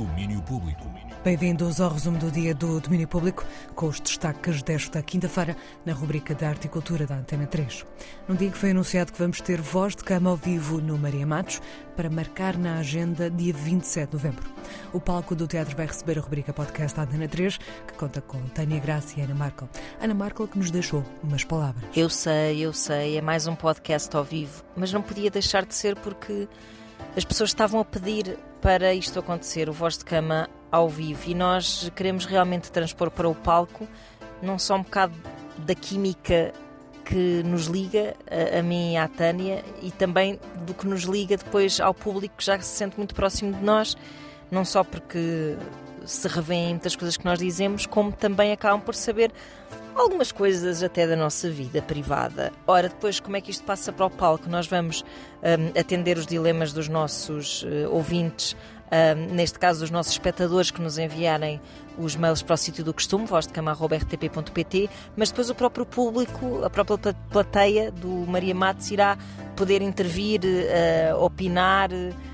Domínio Público. Bem-vindos ao resumo do dia do Domínio Público, com os destaques desta quinta-feira na rubrica da Horticultura da Antena 3. Num dia que foi anunciado que vamos ter voz de cama ao vivo no Maria Matos para marcar na agenda dia 27 de novembro. O palco do teatro vai receber a rubrica podcast da Antena 3, que conta com Tânia Graça e Ana Markel. Ana Markel que nos deixou umas palavras. Eu sei, eu sei, é mais um podcast ao vivo, mas não podia deixar de ser porque as pessoas estavam a pedir para isto acontecer, o Voz de Cama ao vivo, e nós queremos realmente transpor para o palco não só um bocado da química que nos liga, a, a mim e à Tânia, e também do que nos liga depois ao público que já se sente muito próximo de nós, não só porque se revêem muitas coisas que nós dizemos, como também acabam por saber algumas coisas até da nossa vida privada. Ora, depois, como é que isto passa para o palco? Nós vamos um, atender os dilemas dos nossos uh, ouvintes, um, neste caso dos nossos espectadores que nos enviarem os mails para o sítio do costume, vozdecama.rtp.pt, mas depois o próprio público, a própria plateia do Maria Matos irá poder intervir, uh, opinar. Uh,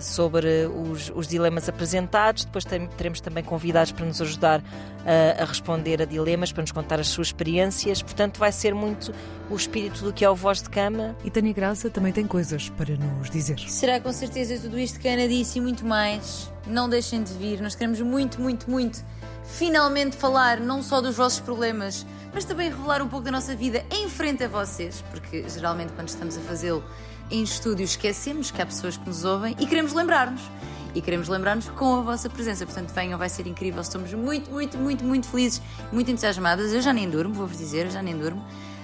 sobre os, os, dilemas apresentados. Depois teremos também convidados para nos ajudar uh, a responder a dilemas, para nos contar as suas experiências. Portanto, vai ser muito o espírito do que é o Voz de Cama. E Tânia Graça também tem coisas para nos dizer. Será com certeza tudo isto que a Ana disse e muito mais. Não deixem de vir. Nós queremos muito, muito, muito finalmente falar não só dos vossos problemas, mas também revelar um pouco da nossa vida em frente a vocês, porque geralmente quando estamos a fazê-lo em estúdio esquecemos que há pessoas que nos ouvem e queremos lembrar-nos. E queremos lembrar-nos com a vossa presença. Portanto, venham, vai ser incrível. Estamos muito, muito, muito, muito felizes, muito entusiasmadas. Eu já nem durmo, vou-vos dizer, eu já nem durmo.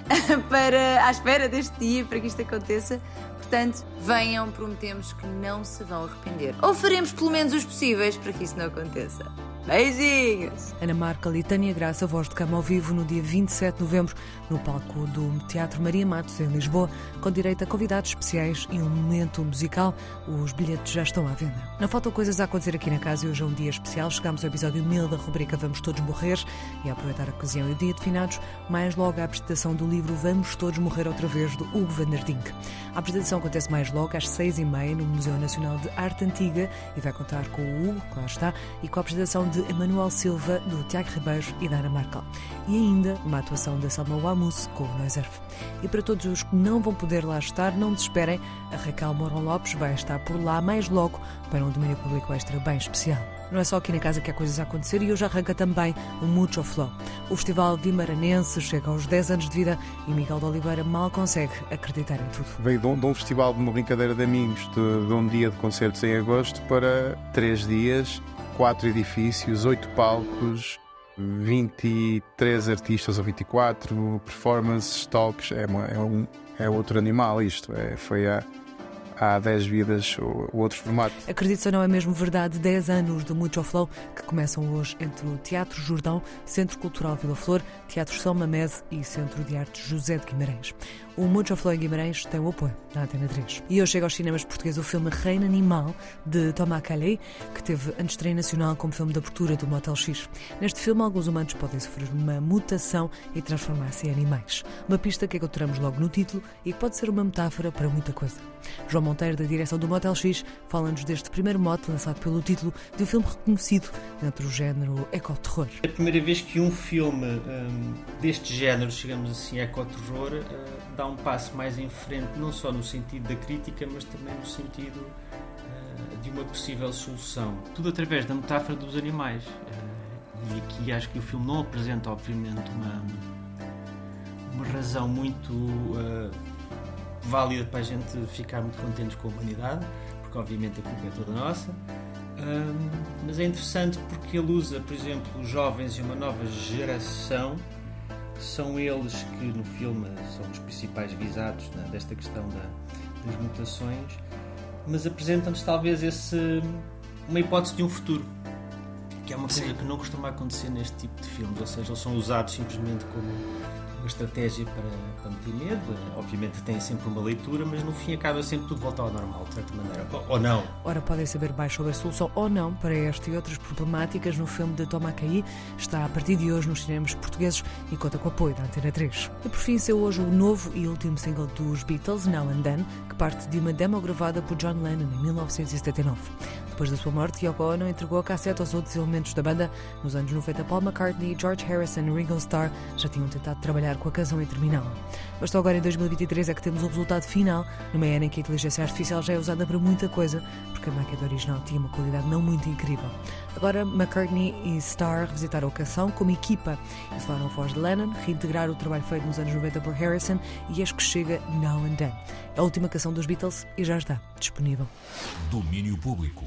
para, à espera deste dia, para que isto aconteça. Portanto, venham, prometemos que não se vão arrepender. Ou faremos pelo menos os possíveis para que isso não aconteça. Beijinhos! Ana Markel e Tânia Graça, voz de cama ao vivo no dia 27 de novembro, no palco do Teatro Maria Matos, em Lisboa, com direito a convidados especiais e um momento musical. Os bilhetes já estão à venda. Não faltam coisas a acontecer aqui na casa e hoje é um dia especial. Chegamos ao episódio 1000 da rubrica Vamos Todos Morrer e a aproveitar a ocasião e o dia de finados, mais logo a apresentação do livro Vamos Todos Morrer Outra Vez, do Hugo van der Dink. A apresentação acontece mais logo às seis e meia no Museu Nacional de Arte Antiga e vai contar com o Hugo, que lá está, e com a apresentação de Emanuel Silva, do Tiago Ribeiro e da Ana Markel. E ainda uma atuação da Salma Wamus com o Noiserve. E para todos os que não vão poder lá estar, não desesperem, a Raquel Moron Lopes vai estar por lá mais logo para um domínio público extra bem especial. Não é só aqui na casa que há coisas a acontecer e hoje arranca também o Mucho Flow. O Festival Guimaranense chega aos 10 anos de vida e Miguel de Oliveira mal consegue acreditar em tudo. Veio de um, de um festival de uma brincadeira de amigos, de, de um dia de concertos em agosto para três dias quatro edifícios, oito palcos, 23 artistas ou 24, performances, talks, é, uma, é, um, é outro animal isto. É, foi a, há 10 vidas o, outro formato. Acredito se não é mesmo verdade, 10 anos do Mucho Flow, que começam hoje entre o Teatro Jordão, Centro Cultural Vila Flor, Teatro São Mamés e Centro de Arte José de Guimarães. O Mucho Flow em Guimarães tem o apoio da Antena 3. E hoje chega aos cinemas portugueses o filme Reino Animal, de Thomas Calais, que teve estreia nacional como filme de abertura do Motel X. Neste filme, alguns humanos podem sofrer uma mutação e transformar-se em animais. Uma pista que encontramos logo no título e que pode ser uma metáfora para muita coisa. João Monteiro, da direção do Motel X, fala-nos deste primeiro mote lançado pelo título de um filme reconhecido dentro do género ecoterror. É a primeira vez que um filme um, deste género, digamos assim, ecoterror, uh, dá um passo mais em frente, não só no sentido da crítica, mas também no sentido uh, de uma possível solução. Tudo através da metáfora dos animais. Uh, e aqui acho que o filme não apresenta, obviamente, uma, uma razão muito válida para a gente ficar muito contentes com a humanidade, porque obviamente a culpa é toda nossa. Um, mas é interessante porque ele usa, por exemplo, os jovens e uma nova geração, são eles que no filme são os principais visados né, desta questão da, das mutações, mas apresentam-nos talvez esse, uma hipótese de um futuro, que é uma coisa Sim. que não costuma acontecer neste tipo de filmes, ou seja, eles são usados simplesmente como uma estratégia para, para meter medo. Obviamente tem sempre uma leitura, mas no fim acaba sempre tudo voltar ao normal, de certa maneira. Ou, ou não. Ora, podem saber mais sobre a solução ou não para esta e outras problemáticas no filme de Thomas Caí. Está a partir de hoje nos cinemas portugueses e conta com o apoio da Antena 3. E por fim, saiu hoje o novo e último single dos Beatles, Now and Then, que parte de uma demo gravada por John Lennon em 1979. Depois da sua morte, Yoko Ono entregou a cassete aos outros elementos da banda. Nos anos 90, Paul McCartney, George Harrison e Ringo Starr já tinham tentado trabalhar com a canção e terminá-la. Mas só agora em 2023 é que temos o resultado final, numa era em que a inteligência artificial já é usada para muita coisa, porque a maquete original tinha uma qualidade não muito incrível. Agora, McCartney e Starr revisitaram a canção como equipa. Instalaram a voz de Lennon, reintegraram o trabalho feito nos anos 90 por Harrison e eis que chega Now and Then. A última canção dos Beatles e já está disponível. Domínio Público.